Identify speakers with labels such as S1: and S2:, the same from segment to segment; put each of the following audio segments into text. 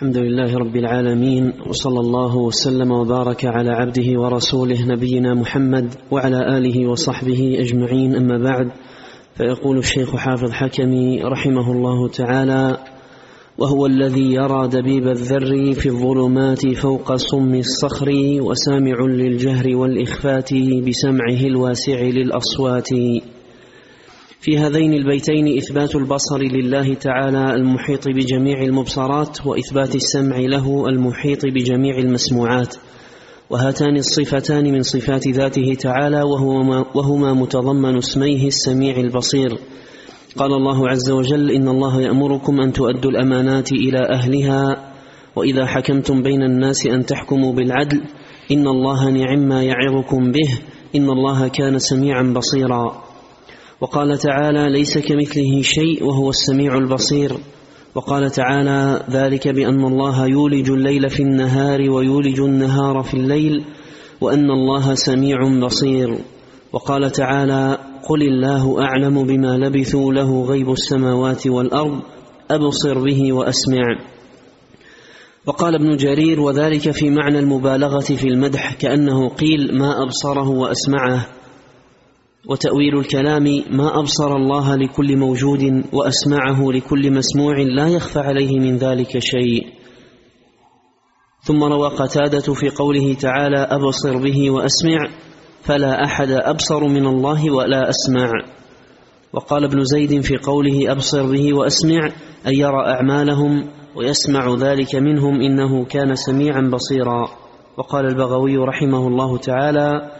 S1: الحمد لله رب العالمين وصلى الله وسلم وبارك على عبده ورسوله نبينا محمد وعلى آله وصحبه أجمعين. أما بعد فيقول الشيخ حافظ حكمي رحمه الله تعالى وهو الذي يرى دبيب الذر في الظلمات فوق صم الصخر وسامع للجهر والإخفات بسمعه الواسع للأصوات. في هذين البيتين إثبات البصر لله تعالى المحيط بجميع المبصرات وإثبات السمع له المحيط بجميع المسموعات. وهاتان الصفتان من صفات ذاته تعالى وهما, وهما متضمن اسميه السميع البصير. قال الله عز وجل إن الله يأمركم أن تؤدوا الأمانات إلى أهلها وإذا حكمتم بين الناس أن تحكموا بالعدل إن الله نعم ما يعظكم به إن الله كان سميعا بصيرا. وقال تعالى ليس كمثله شيء وهو السميع البصير. وقال تعالى ذلك بأن الله يولج الليل في النهار ويولج النهار في الليل وأن الله سميع بصير. وقال تعالى قل الله أعلم بما لبثوا له غيب السماوات والأرض أبصر به وأسمع. وقال ابن جرير وذلك في معنى المبالغة في المدح كأنه قيل ما أبصره وأسمعه. وتأويل الكلام ما أبصر الله لكل موجود وأسمعه لكل مسموع لا يخفى عليه من ذلك شيء. ثم روى قتادة في قوله تعالى أبصر به وأسمع فلا أحد أبصر من الله ولا أسمع. وقال ابن زيد في قوله أبصر به وأسمع أن يرى أعمالهم ويسمع ذلك منهم إنه كان سميعا بصيرا. وقال البغوي رحمه الله تعالى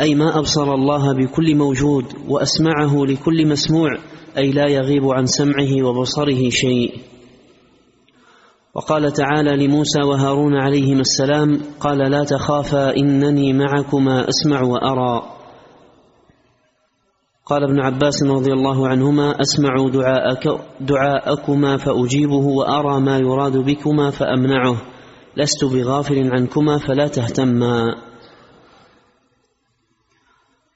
S1: أي ما أبصر الله بكل موجود وأسمعه لكل مسموع أي لا يغيب عن سمعه وبصره شيء. وقال تعالى لموسى وهارون عليهما السلام قال لا تخافا إنني معكما أسمع وأرى. قال ابن عباس رضي الله عنهما أسمع دعاءك دعاءكما فأجيبه وأرى ما يراد بكما فأمنعه. لست بغافل عنكما فلا تهتما.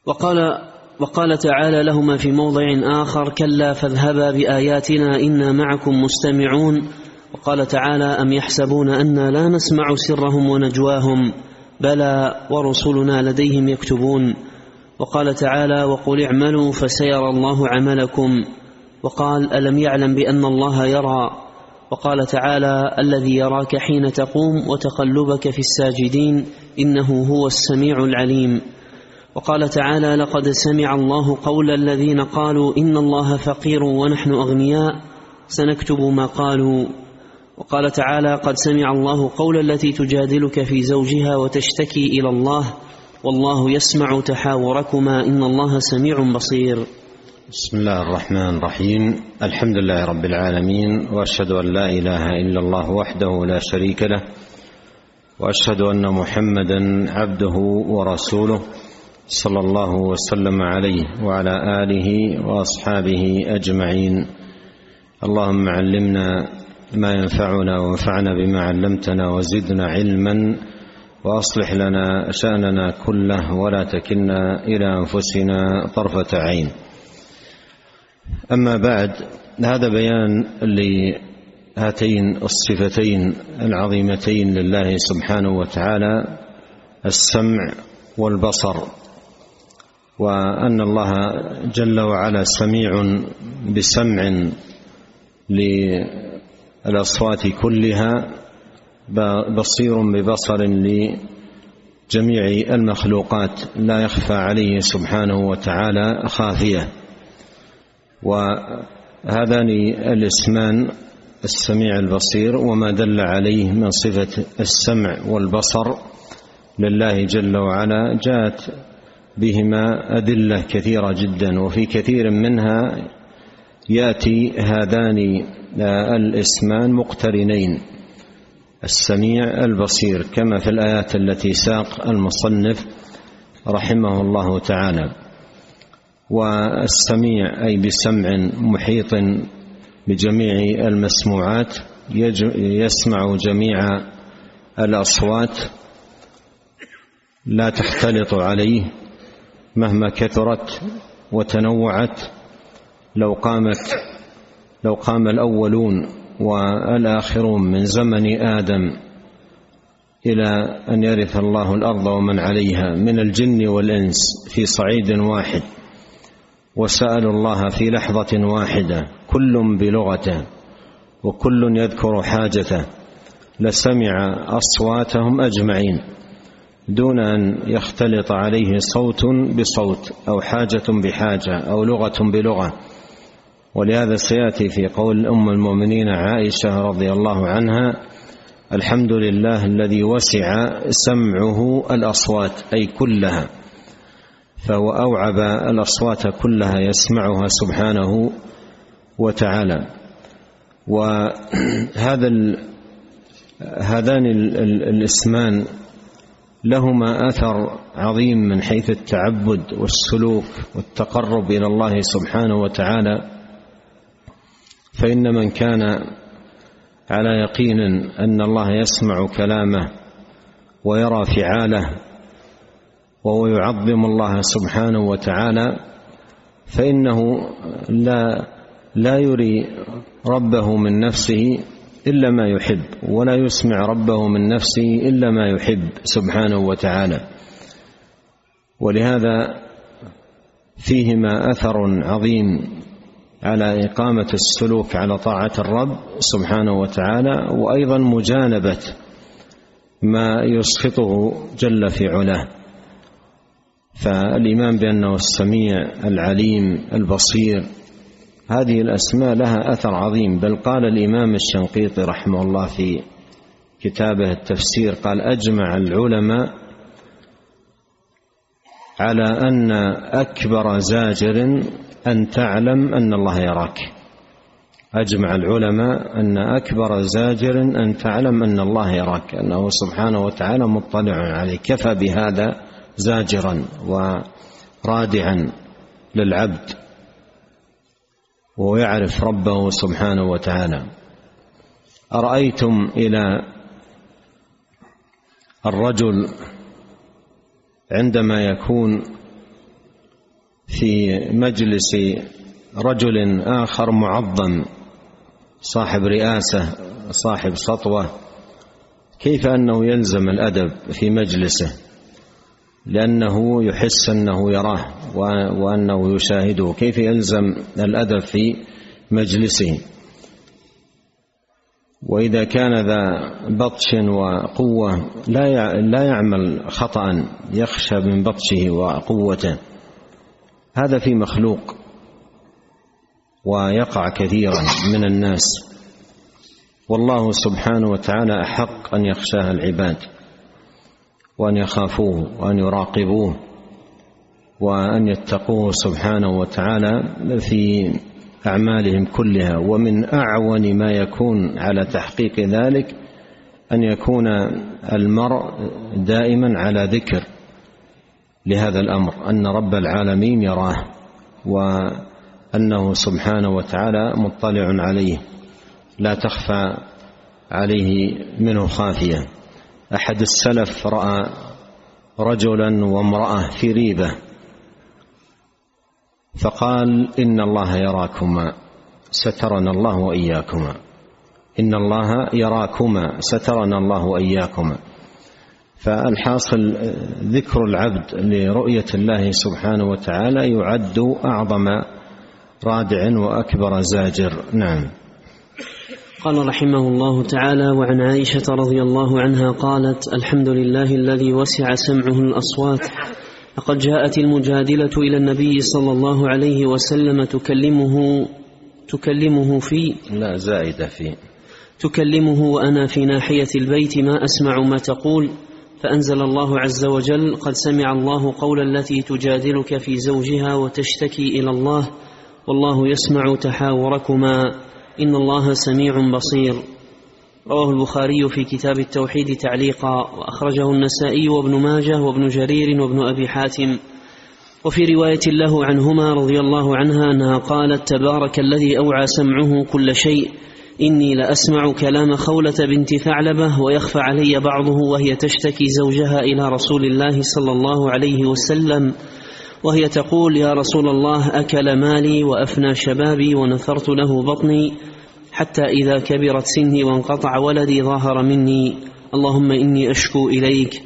S1: وقال وقال تعالى لهما في موضع آخر كلا فاذهبا بآياتنا إنا معكم مستمعون. وقال تعالى أم يحسبون أنا لا نسمع سرهم ونجواهم بلى ورسلنا لديهم يكتبون. وقال تعالى وقل اعملوا فسيرى الله عملكم. وقال ألم يعلم بأن الله يرى. وقال تعالى الذي يراك حين تقوم وتقلبك في الساجدين إنه هو السميع العليم. وقال تعالى لقد سمع الله قول الذين قالوا إن الله فقير ونحن أغنياء سنكتب ما قالوا وقال تعالى قد سمع الله قول التي تجادلك في زوجها وتشتكي إلى الله والله يسمع تحاوركما إن الله سميع بصير.
S2: بسم الله الرحمن الرحيم. الحمد لله رب العالمين وأشهد أن لا إله إلا الله وحده لا شريك له وأشهد أن محمدا عبده ورسوله. صلى الله وسلم عليه وعلى آله وأصحابه أجمعين. اللهم علمنا ما ينفعنا وانفعنا بما علمتنا وزدنا علما وأصلح لنا شأننا كله ولا تكلنا إلى أنفسنا طرفة عين. أما بعد هذا بيان لهاتين الصفتين العظيمتين لله سبحانه وتعالى السمع والبصر. وأن الله جل وعلا سميع بسمع للأصوات كلها بصير ببصر لجميع المخلوقات لا يخفى عليه سبحانه وتعالى خافية. وهذان الاسمان السميع البصير وما دل عليه من صفة السمع والبصر لله جل وعلا جاءت بهما أدلة كثيرة جدا وفي كثير منها يأتي هذان الاسمان مقترنين السميع البصير كما في الآيات التي ساق المصنف رحمه الله تعالى. والسميع أي بسمع محيط بجميع المسموعات يسمع جميع الأصوات لا تختلط عليه. مهما كثرت وتنوعت لو قامت لو قام الأولون والآخرون من زمن آدم إلى أن يرث الله الأرض ومن عليها من الجن والإنس في صعيد واحد وسألوا الله في لحظة واحدة كل بلغته وكل يذكر حاجته لسمع أصواتهم أجمعين. دون أن يختلط عليه صوت بصوت أو حاجة بحاجة أو لغة بلغة. ولهذا سيأتي في قول أم المؤمنين عائشة رضي الله عنها الحمد لله الذي وسع سمعه الأصوات أي كلها فهو أوعب الأصوات كلها يسمعها سبحانه وتعالى. وهذا هذان الاسمان لهما آثر عظيم من حيث التعبد والسلوك والتقرب إلى الله سبحانه وتعالى. فإن من كان على يقين أن الله يسمع كلامه ويرى فعاله وهو يعظم الله سبحانه وتعالى فإنه لا لا يري ربه من نفسه إلا ما يحب ولا يسمع ربه من نفسه إلا ما يحب سبحانه وتعالى. ولهذا فيهما أثر عظيم على إقامة السلوك على طاعة الرب سبحانه وتعالى وأيضا مجانبة ما يسخطه جل في علاه. فالإيمان بأنه السميع العليم البصير هذه الأسماء لها أثر عظيم بل قال الإمام الشنقيطي رحمه الله في كتابه التفسير قال أجمع العلماء على أن أكبر زاجر أن تعلم أن الله يراك. أجمع العلماء أن أكبر زاجر أن تعلم أن الله يراك أنه سبحانه وتعالى مطلع عليك كفى بهذا زاجرا ورادعا للعبد. ويعرف ربه سبحانه وتعالى. أرأيتم إلى الرجل عندما يكون في مجلس رجل آخر معظم صاحب رئاسة صاحب سطوة كيف أنه يلزم الأدب في مجلسه؟ لأنه يحس أنه يراه وأنه يشاهده. كيف يلزم الأدب في مجلسه؟ وإذا كان ذا بطش وقوة لا لا يعمل خطأ يخشى من بطشه وقوته. هذا في مخلوق ويقع كثيرا من الناس. والله سبحانه وتعالى أحق أن يخشاه العباد. وأن يخافوه وأن يراقبوه وأن يتقوه سبحانه وتعالى في أعمالهم كلها. ومن أعون ما يكون على تحقيق ذلك أن يكون المرء دائما على ذكر لهذا الأمر أن رب العالمين يراه وأنه سبحانه وتعالى مطلع عليه. لا تخفى عليه منه خافية. أحد السلف رأى رجلا وامرأة في ريبه فقال إن الله يراكما سترنا الله وإياكما. إن الله يراكما سترنا الله وإياكما. فالحاصل ذكر العبد لرؤية الله سبحانه وتعالى يعد أعظم رادع وأكبر زاجر. نعم.
S1: قال رحمه الله تعالى وعن عائشة رضي الله عنها قالت الحمد لله الذي وسع سمعه الأصوات. لقد جاءت المجادلة إلى النبي صلى الله عليه وسلم تكلمه تكلمه في
S2: لا زائدة في.
S1: تكلمه وأنا في ناحية البيت ما أسمع ما تقول. فأنزل الله عز وجل قد سمع الله قول التي تجادلك في زوجها وتشتكي إلى الله. والله يسمع تحاوركما. إن الله سميع بصير. رواه البخاري في كتاب التوحيد تعليقا وأخرجه النسائي وابن ماجه وابن جرير وابن أبي حاتم. وفي رواية له عنهما رضي الله عنها أنها قالت تبارك الذي أوعى سمعه كل شيء إني لأسمع كلام خولة بنت ثعلبة ويخفى علي بعضه وهي تشتكي زوجها إلى رسول الله صلى الله عليه وسلم. وهي تقول يا رسول الله أكل مالي وأفنى شبابي ونثرت له بطني حتى إذا كبرت سني وانقطع ولدي ظاهر مني. اللهم إني أشكو إليك.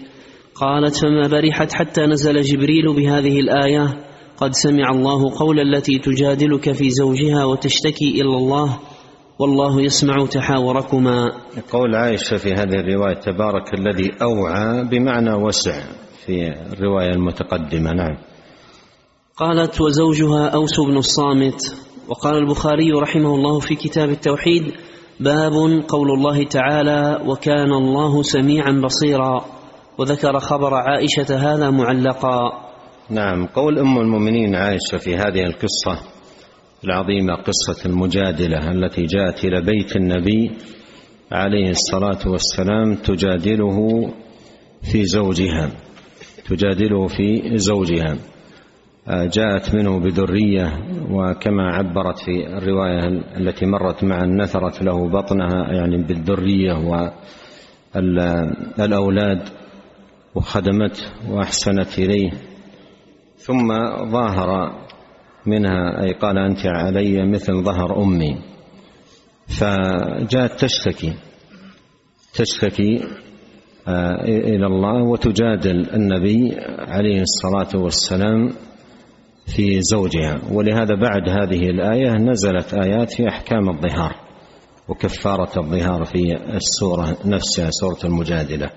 S1: قالت فما برحت حتى نزل جبريل بهذه الآية. قد سمع الله قول التي تجادلك في زوجها وتشتكي إلى الله. والله يسمع تحاوركما.
S2: قول عائشة في هذه الرواية تبارك الذي أوعى بمعنى وسع. في الرواية المتقدمة نعم.
S1: قالت وزوجها أوس بن الصامت. وقال البخاري رحمه الله في كتاب التوحيد باب قول الله تعالى وكان الله سميعا بصيرا. وذكر خبر عائشة هذا معلقا.
S2: نعم قول أم المؤمنين عائشة في هذه القصة العظيمة قصة المجادلة التي جاءت إلى بيت النبي عليه الصلاة والسلام تجادله في زوجها تجادله في زوجها. جاءت منه بذرية وكما عبرت في الرواية التي مرت معا نثرت له بطنها يعني بالذرية والأولاد وخدمته وأحسنت إليه. ثم ظاهر منها أي قال أنت علي مثل ظهر أمي. فجاءت تشتكي تشتكي آه، إلى الله وتجادل النبي عليه الصلاة والسلام في زوجها. ولهذا بعد هذه الآية نزلت آيات في أحكام الظهار وكفارة الظهار في السورة نفسها سورة المجادلة.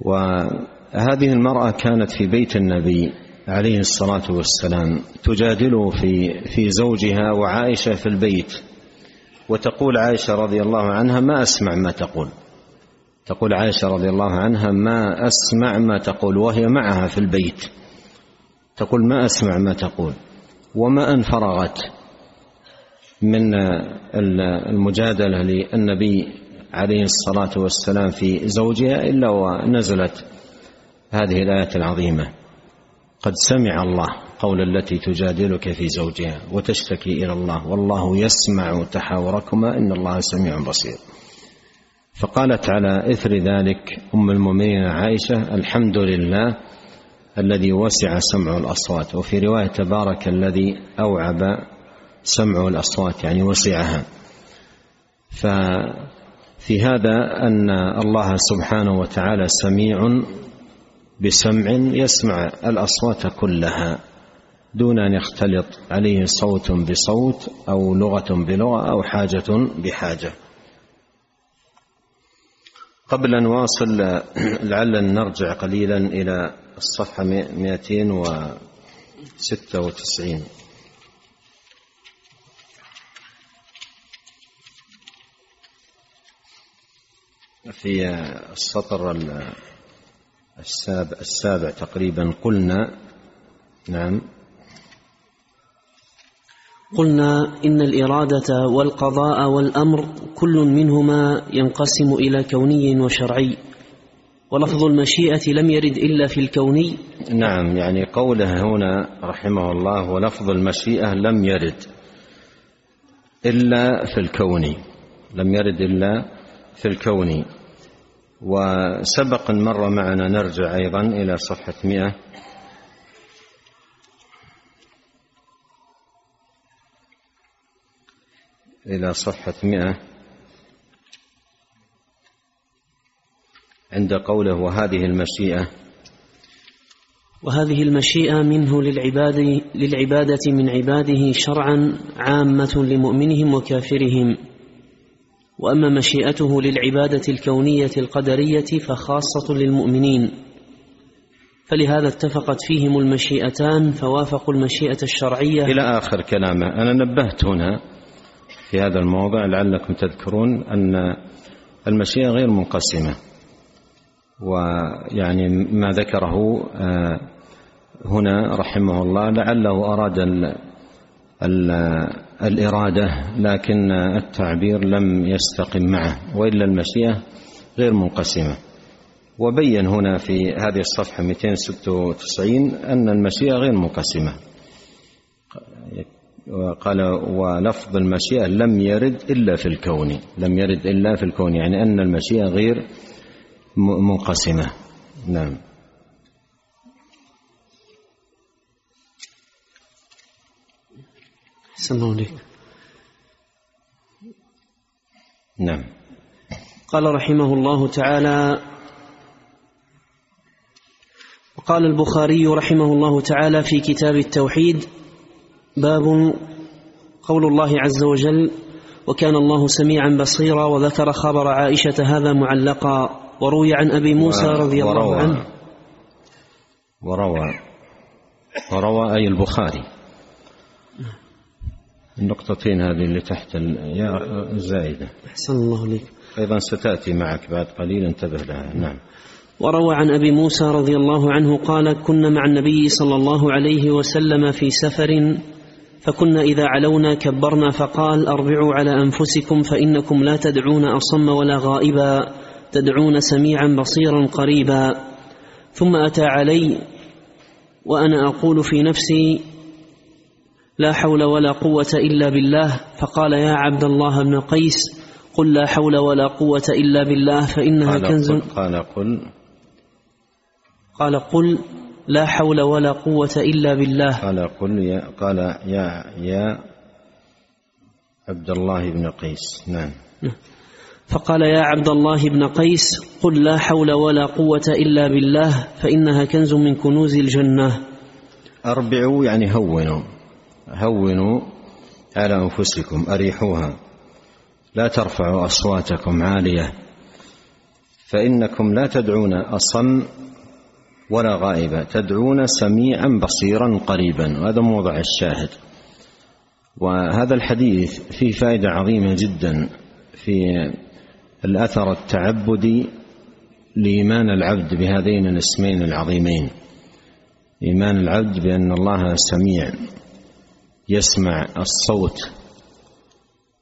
S2: وهذه المرأة كانت في بيت النبي عليه الصلاة والسلام تجادله في في زوجها وعائشة في البيت. وتقول عائشة رضي الله عنها ما أسمع ما تقول. تقول عائشة رضي الله عنها ما أسمع ما تقول وهي معها في البيت. تقول ما أسمع ما تقول وما أن فرغت من المجادلة للنبي عليه الصلاة والسلام في زوجها إلا ونزلت هذه الآية العظيمة. قد سمع الله قول التي تجادلك في زوجها وتشتكي إلى الله والله يسمع تحاوركما إن الله سميع بصير. فقالت على إثر ذلك أم المؤمنين عائشة الحمد لله الذي وسع سمع الأصوات وفي رواية تبارك الذي أوعب سمع الأصوات يعني وسعها. ففي هذا أن الله سبحانه وتعالى سميع بسمع يسمع الأصوات كلها دون أن يختلط عليه صوت بصوت أو لغة بلغة أو حاجة بحاجة. قبل أن نواصل لعل نرجع قليلا إلى الصفحة 296 في السطر السابع, السابع تقريبا قلنا نعم.
S1: قلنا إن الإرادة والقضاء والأمر كل منهما ينقسم إلى كوني وشرعي. ولفظ المشيئة لم يرد إلا في الكوني
S2: نعم يعني قوله هنا رحمه الله ولفظ المشيئة لم يرد إلا في الكوني لم يرد إلا في الكوني وسبق مر معنا نرجع أيضا إلى صفحة مئة. إلى صفحة مئة. عند قوله وهذه المشيئة.
S1: وهذه المشيئة منه للعباد للعبادة من عباده شرعا عامة لمؤمنهم وكافرهم. وأما مشيئته للعبادة الكونية القدرية فخاصة للمؤمنين. فلهذا اتفقت فيهم المشيئتان فوافقوا المشيئة الشرعية.
S2: إلى آخر كلامه. أنا نبهت هنا في هذا الموضع لعلكم تذكرون أن المشيئة غير منقسمة. ويعني ما ذكره آه، هنا رحمه الله لعله أراد الإرادة لكن التعبير لم يستقم معه وإلا المشيئة غير منقسمة. وبين هنا في هذه الصفحة 296 أن المشيئة غير منقسمة. وقال ولفظ المشيئة لم يرد إلا في الكون. لم يرد إلا في الكون يعني أن المشيئة غير منقسمة. نعم.
S1: أحسن عليك
S2: نعم.
S1: قال رحمه الله تعالى وقال البخاري رحمه الله تعالى في كتاب التوحيد باب قول الله عز وجل وكان الله سميعا بصيرا وذكر خبر عائشة هذا معلقا. وروي عن أبي موسى رضي الله عنه.
S2: وروى. وروى أي البخاري. النقطتين هذه اللي تحت الياء زائدة.
S1: أحسن الله إليك
S2: أيضا ستأتي معك بعد قليل انتبه لها. نعم.
S1: وروى عن أبي موسى رضي الله عنه قال كنا مع النبي صلى الله عليه وسلم في سفر فكنا إذا علونا كبرنا فقال أربعوا على أنفسكم فإنكم لا تدعون أصم ولا غائبا. تدعون سميعا بصيرا قريبا. ثم أتى علي وأنا أقول في نفسي لا حول ولا قوة إلا بالله. فقال يا عبد الله بن قيس قل لا حول ولا قوة إلا بالله فإنها
S2: قال
S1: كنز.
S2: قل, قال قل.
S1: قال قل لا حول ولا قوة إلا بالله.
S2: قال قل يا قال يا يا عبد الله بن قيس. نعم.
S1: فقال يا عبد الله بن قيس قل لا حول ولا قوة إلا بالله فإنها كنز من كنوز الجنة.
S2: أربعوا يعني هونوا هونوا على أنفسكم أريحوها. لا ترفعوا أصواتكم عالية فإنكم لا تدعون أصم ولا غائبا تدعون سميعا بصيرا قريبا. وهذا موضع الشاهد. وهذا الحديث فيه فائدة عظيمة جدا في الأثر التعبدي لإيمان العبد بهذين الاسمين العظيمين. إيمان العبد بأن الله سميع يسمع الصوت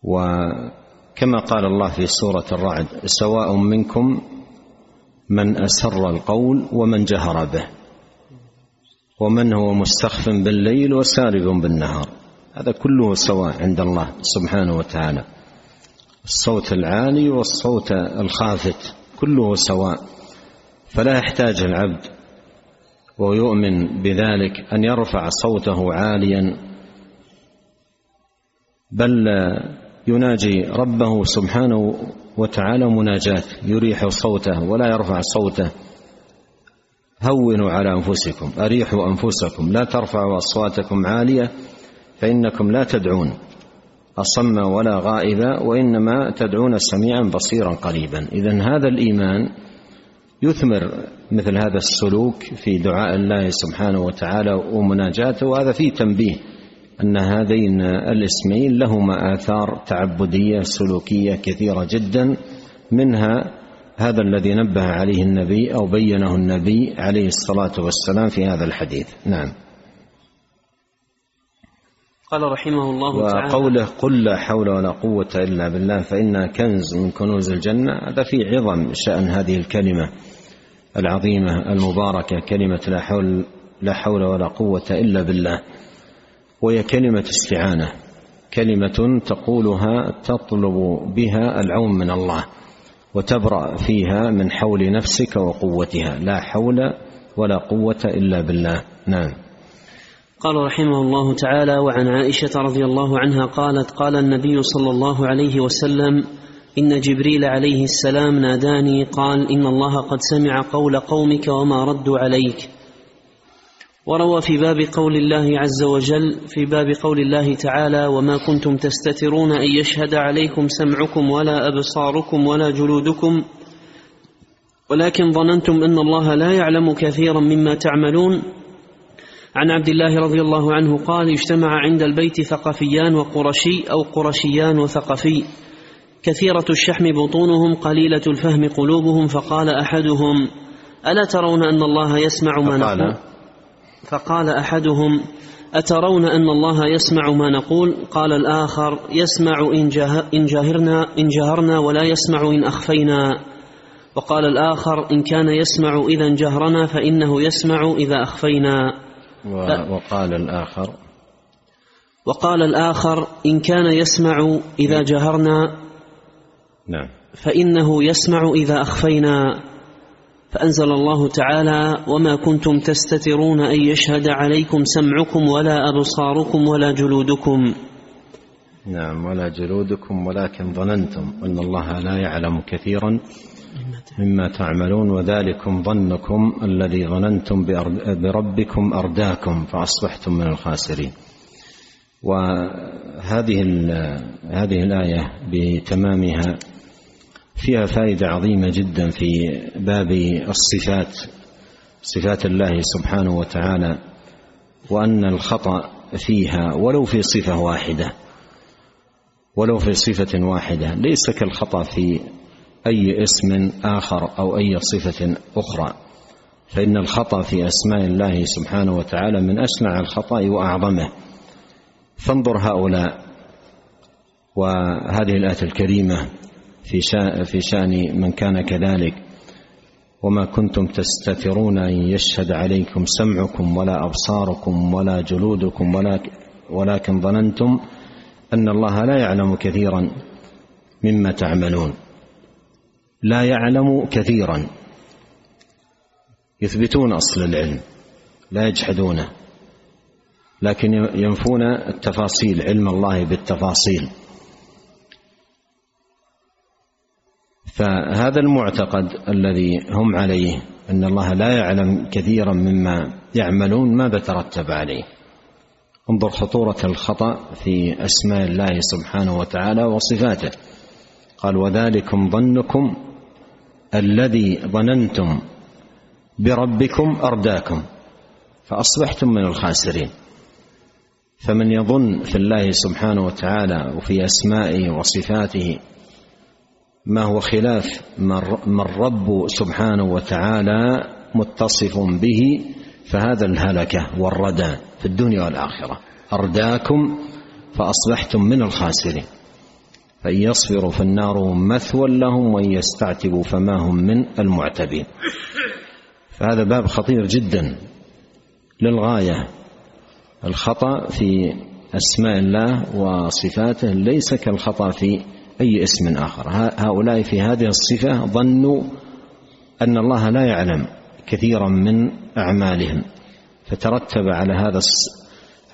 S2: وكما قال الله في سورة الرعد سواء منكم من أسر القول ومن جهر به ومن هو مستخف بالليل وسارب بالنهار. هذا كله سواء عند الله سبحانه وتعالى. الصوت العالي والصوت الخافت كله سواء فلا يحتاج العبد ويؤمن بذلك أن يرفع صوته عاليا بل يناجي ربه سبحانه وتعالى مناجاة يريح صوته ولا يرفع صوته. هونوا على أنفسكم أريحوا أنفسكم لا ترفعوا أصواتكم عالية فإنكم لا تدعون. أصم ولا غائبا وإنما تدعون سميعا بصيرا قريبا. اذا هذا الإيمان يثمر مثل هذا السلوك في دعاء الله سبحانه وتعالى ومناجاته وهذا فيه تنبيه أن هذين الاسمين لهما آثار تعبدية سلوكية كثيرة جدا منها هذا الذي نبه عليه النبي أو بينه النبي عليه الصلاة والسلام في هذا الحديث. نعم.
S1: قال رحمه الله تعالى
S2: وقوله قل لا حول ولا قوة إلا بالله فانها كنز من كنوز الجنة هذا في عظم شأن هذه الكلمة العظيمة المباركة كلمة لا حول لا حول ولا قوة إلا بالله وهي كلمة استعانة كلمة تقولها تطلب بها العون من الله وتبرأ فيها من حول نفسك وقوتها لا حول ولا قوة إلا بالله. نعم.
S1: قال رحمه الله تعالى وعن عائشة رضي الله عنها قالت قال النبي صلى الله عليه وسلم إن جبريل عليه السلام ناداني قال إن الله قد سمع قول قومك وما ردوا عليك وروى في باب قول الله عز وجل في باب قول الله تعالى وما كنتم تستترون أن يشهد عليكم سمعكم ولا أبصاركم ولا جلودكم ولكن ظننتم أن الله لا يعلم كثيرا مما تعملون عن عبد الله رضي الله عنه قال اجتمع عند البيت ثقفيان وقرشي أو قرشيان وثقفي. كثيرة الشحم بطونهم قليلة الفهم قلوبهم فقال أحدهم ألا ترون أن الله يسمع ما نقول؟ فقال أحدهم أترون أن الله يسمع ما نقول؟ قال الآخر يسمع إن جاهرنا إن جهرنا ولا يسمع إن أخفينا. وقال الآخر إن كان يسمع إذا جهرنا فإنه يسمع إذا أخفينا.
S2: و- وقال الآخر.
S1: وقال الآخر إن كان يسمع إذا جهرنا
S2: نعم.
S1: فإنه يسمع إذا أخفينا. فأنزل الله تعالى وما كنتم تستترون أن يشهد عليكم سمعكم ولا أبصاركم ولا جلودكم.
S2: نعم ولا جلودكم ولكن ظننتم أن الله لا يعلم كثيرا. مما تعملون وذلكم ظنكم الذي ظننتم بربكم أرداكم فأصبحتم من الخاسرين. وهذه هذه الآية بتمامها فيها فائدة عظيمة جدا في باب الصفات صفات الله سبحانه وتعالى وأن الخطأ فيها ولو في صفة واحدة ولو في صفة واحدة ليس كالخطأ في أي اسم آخر أو أي صفة أخرى. فإن الخطأ في أسماء الله سبحانه وتعالى من أشنع الخطأ وأعظمه. فانظر هؤلاء وهذه الآية الكريمة في في شأن من كان كذلك. وما كنتم تستترون أن يشهد عليكم سمعكم ولا أبصاركم ولا جلودكم ولكن, ظننتم أن الله لا يعلم كثيرا مما تعملون. لا يعلم كثيرا. يثبتون أصل العلم لا يجحدونه لكن ينفون التفاصيل علم الله بالتفاصيل. فهذا المعتقد الذي هم عليه أن الله لا يعلم كثيرا مما يعملون ماذا ترتب عليه. انظر خطورة الخطأ في أسماء الله سبحانه وتعالى وصفاته. قال وذلكم ظنكم الذي ظننتم بربكم أرداكم فأصبحتم من الخاسرين. فمن يظن في الله سبحانه وتعالى وفي أسمائه وصفاته ما هو خلاف ما الرب سبحانه وتعالى متصف به فهذا الهلكة والردى في الدنيا والآخرة. أرداكم فأصبحتم من الخاسرين. فإن يصبروا فالنار مثوى لهم وإن يستعتبوا فما هم من المعتبين. فهذا باب خطير جدا للغاية. الخطأ في أسماء الله وصفاته ليس كالخطأ في أي اسم آخر. هؤلاء في هذه الصفة ظنوا أن الله لا يعلم كثيرا من أعمالهم فترتب على هذا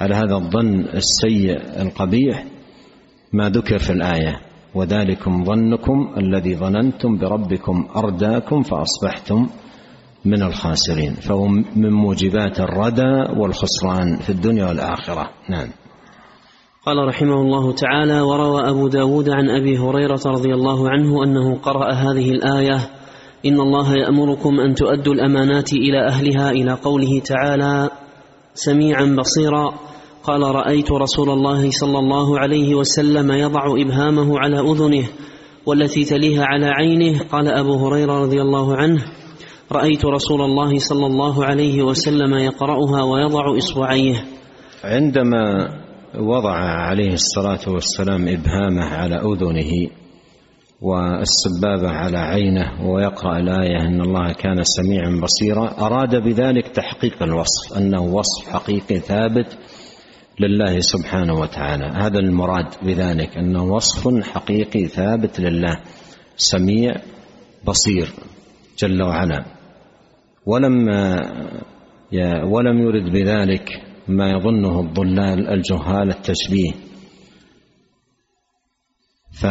S2: على هذا الظن السيء القبيح ما ذكر في الآية. وذلكم ظنكم الذي ظننتم بربكم أرداكم فأصبحتم من الخاسرين. فهو من موجبات الردى والخسران في الدنيا والآخرة. نعم.
S1: قال رحمه الله تعالى وروى أبو داود عن أبي هريرة رضي الله عنه أنه قرأ هذه الآية إن الله يأمركم أن تؤدوا الأمانات إلى أهلها إلى قوله تعالى سميعا بصيرا. قال رأيت رسول الله صلى الله عليه وسلم يضع إبهامه على أذنه والتي تليها على عينه. قال أبو هريرة رضي الله عنه رأيت رسول الله صلى الله عليه وسلم يقرأها ويضع إصبعيه.
S2: عندما وضع عليه الصلاة والسلام إبهامه على أذنه والسبابة على عينه ويقرأ الآية إن الله كان سميعا بصيرا أراد بذلك تحقيق الوصف أنه وصف حقيقي ثابت لله سبحانه وتعالى. هذا المراد بذلك أنه وصف حقيقي ثابت لله سميع بصير جل وعلا. ولم ولم يرد بذلك ما يظنه الضلال الجهال التشبيه. ف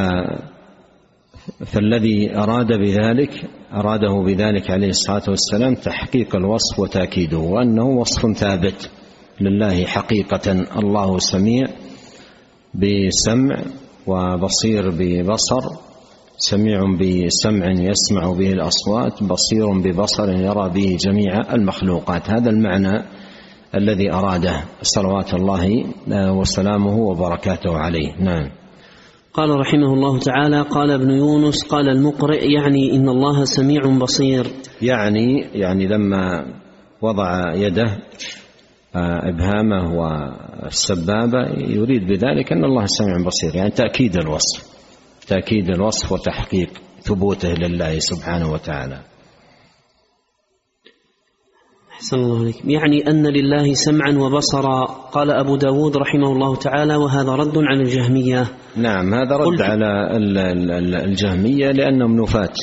S2: فالذي أراد بذلك أراده بذلك عليه الصلاة والسلام تحقيق الوصف وتأكيده وأنه وصف ثابت. لله حقيقة الله سميع بسمع وبصير ببصر سميع بسمع يسمع به الأصوات بصير ببصر يرى به جميع المخلوقات. هذا المعنى الذي أراده صلوات الله وسلامه وبركاته عليه. نعم.
S1: قال رحمه الله تعالى قال ابن يونس قال المقرئ يعني إن الله سميع بصير.
S2: يعني يعني لما وضع يده آه، إبهامه والسبابة يريد بذلك أن الله سميع بصير يعني تأكيد الوصف تأكيد الوصف وتحقيق ثبوته لله سبحانه وتعالى.
S1: أحسن الله عليك. يعني أن لله سمعا وبصرا قال أبو داود رحمه الله تعالى وهذا رد على الجهمية.
S2: نعم هذا رد على الجهمية لأنهم نفاة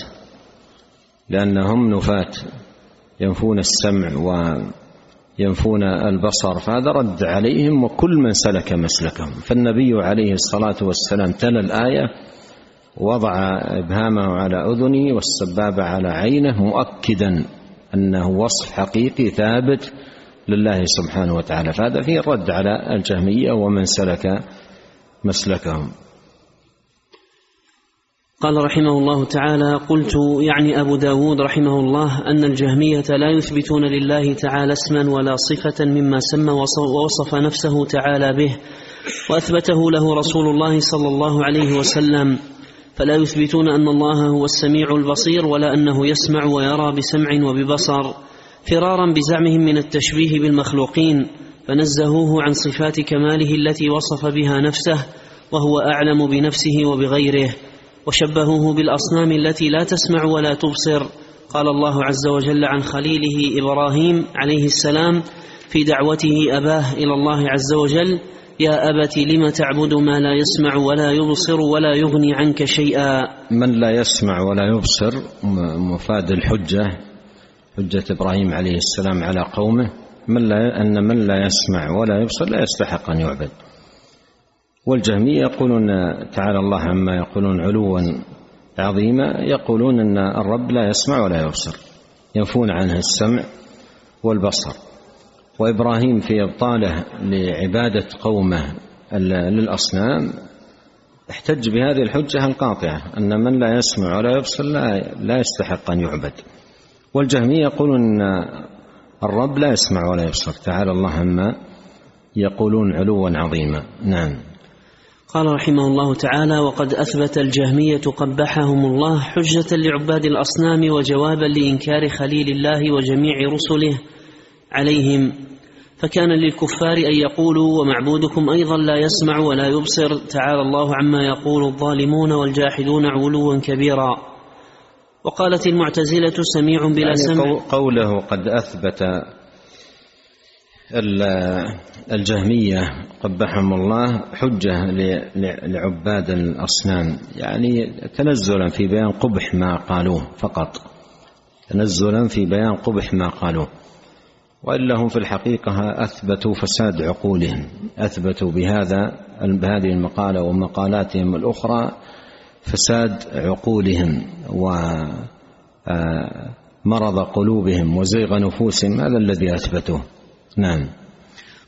S2: لأنهم نفاة ينفون السمع ينفون البصر فهذا رد عليهم وكل من سلك مسلكهم. فالنبي عليه الصلاة والسلام تلا الآية وضع إبهامه على أذنه والسبابة على عينه مؤكدا أنه وصف حقيقي ثابت لله سبحانه وتعالى. فهذا فيه الرد على الجهمية ومن سلك مسلكهم.
S1: قال رحمه الله تعالى قلت يعني أبو داود رحمه الله أن الجهمية لا يثبتون لله تعالى اسما ولا صفة مما سمى ووصف نفسه تعالى به وأثبته له رسول الله صلى الله عليه وسلم. فلا يثبتون أن الله هو السميع البصير ولا أنه يسمع ويرى بسمع وببصر. فرارا بزعمهم من التشبيه بالمخلوقين فنزهوه عن صفات كماله التي وصف بها نفسه وهو أعلم بنفسه وبغيره. وشبهوه بالأصنام التي لا تسمع ولا تبصر. قال الله عز وجل عن خليله إبراهيم عليه السلام في دعوته أباه إلى الله عز وجل يا أبت لم تعبد ما لا يسمع ولا يبصر ولا يغني عنك شيئا؟
S2: من لا يسمع ولا يبصر مفاد الحجة حجة إبراهيم عليه السلام على قومه. من لا أن من لا يسمع ولا يبصر لا يستحق أن يعبد. والجهمية يقولون تعالى الله عما يقولون علوا عظيما يقولون أن الرب لا يسمع ولا يبصر ينفون عنه السمع والبصر. وإبراهيم في إبطاله لعبادة قومه للأصنام احتج بهذه الحجة القاطعة أن من لا يسمع ولا يبصر لا لا يستحق أن يعبد. والجهمية يقولون أن الرب لا يسمع ولا يبصر تعالى الله عما يقولون علوا عظيما. نعم.
S1: قال رحمه الله تعالى وقد أثبت الجهمية قبحهم الله حجة لعباد الأصنام وجوابا لإنكار خليل الله وجميع رسله عليهم. فكان للكفار أن يقولوا ومعبودكم أيضا لا يسمع ولا يبصر. تعالى الله عما يقول الظالمون والجاحدون علوا كبيرا. وقالت المعتزلة سميع بلا يعني سمع.
S2: قوله قد أثبت الجهمية قبحهم الله حجة لعباد الأصنام يعني تنزلا في بيان قبح ما قالوه فقط تنزلا في بيان قبح ما قالوه والا هم في الحقيقة أثبتوا فساد عقولهم أثبتوا بهذا بهذه المقالة ومقالاتهم الأخرى فساد عقولهم ومرض قلوبهم وزيغ نفوسهم هذا الذي أثبتوه. نعم.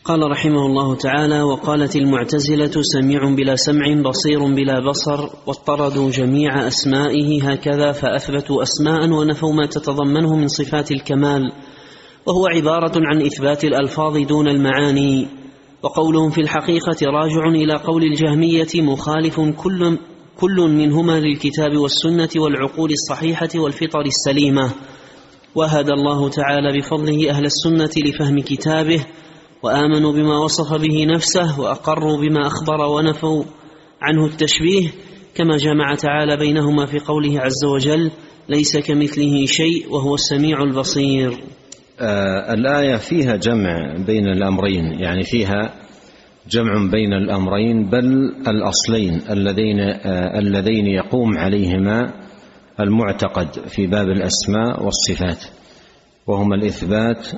S1: قال رحمه الله تعالى وقالت المعتزلة سميع بلا سمع بصير بلا بصر واضطردوا جميع أسمائه هكذا فأثبتوا أسماء ونفوا ما تتضمنه من صفات الكمال. وهو عبارة عن إثبات الألفاظ دون المعاني. وقولهم في الحقيقة راجع إلى قول الجهمية مخالف كل كل منهما للكتاب والسنة والعقول الصحيحة والفطر السليمة. وهدى الله تعالى بفضله أهل السنة لفهم كتابه وآمنوا بما وصف به نفسه وأقروا بما أخبر ونفوا عنه التشبيه كما جمع تعالى بينهما في قوله عز وجل ليس كمثله شيء وهو السميع البصير.
S2: آه الآية فيها جمع بين الأمرين يعني فيها جمع بين الأمرين بل الأصلين الذين آه اللذين يقوم عليهما المعتقد في باب الأسماء والصفات وهما الإثبات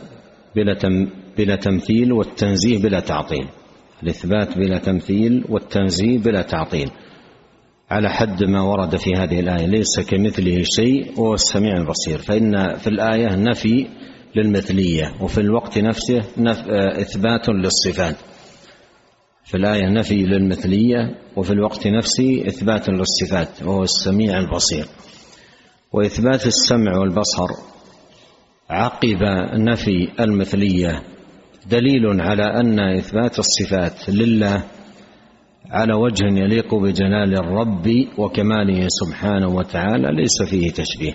S2: بلا بلا تمثيل والتنزيه بلا تعطيل. الإثبات بلا تمثيل والتنزيه بلا تعطيل. على حد ما ورد في هذه الآية ليس كمثله شيء وهو السميع البصير. فإن في الآية نفي للمثلية وفي الوقت نفسه نف... إثبات للصفات. في الآية نفي للمثلية وفي الوقت نفسه إثبات للصفات وهو السميع البصير. وإثبات السمع والبصر. عقب نفي المثلية. دليل على أن إثبات الصفات لله على وجه يليق بجلال الرب وكماله سبحانه وتعالى ليس فيه تشبيه.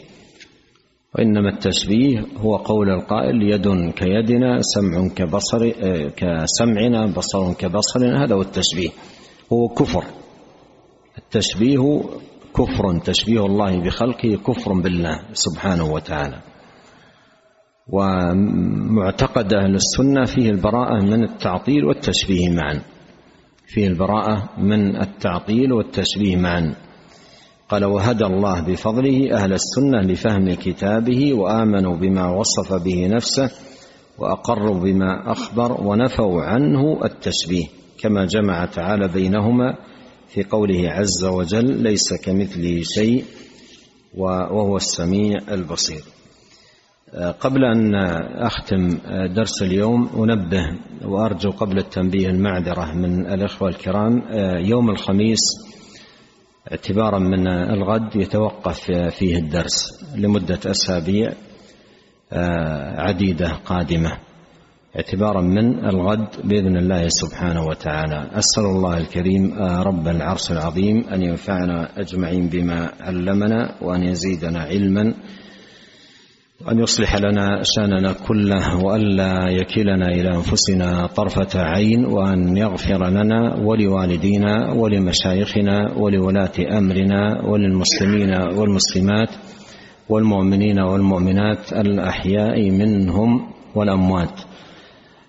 S2: وإنما التشبيه هو قول القائل يد كيدنا سمع كبصر كسمعنا بصر كبصرنا. هذا هو التشبيه. هو كفر. التشبيه كفر تشبيه الله بخلقه كفر بالله سبحانه وتعالى. ومعتقد أهل السنة فيه البراءة من التعطيل والتشبيه معا. فيه البراءة من التعطيل والتشبيه معا. قال وهدى الله بفضله أهل السنة لفهم كتابه وآمنوا بما وصف به نفسه وأقروا بما أخبر ونفوا عنه التشبيه كما جمع تعالى بينهما في قوله عز وجل ليس كمثله شيء وهو السميع البصير. قبل أن أختم درس اليوم أنبه وأرجو قبل التنبيه المعذرة من الإخوة الكرام يوم الخميس اعتبارا من الغد يتوقف فيه الدرس لمدة أسابيع عديدة قادمة. اعتبارا من الغد بإذن الله سبحانه وتعالى. أسأل الله الكريم رب العرش العظيم أن ينفعنا أجمعين بما علمنا وأن يزيدنا علما وأن يصلح لنا شأننا كله وألا يكلنا إلى أنفسنا طرفة عين وأن يغفر لنا ولوالدينا ولمشايخنا ولولاة أمرنا وللمسلمين والمسلمات والمؤمنين والمؤمنات الأحياء منهم والأموات.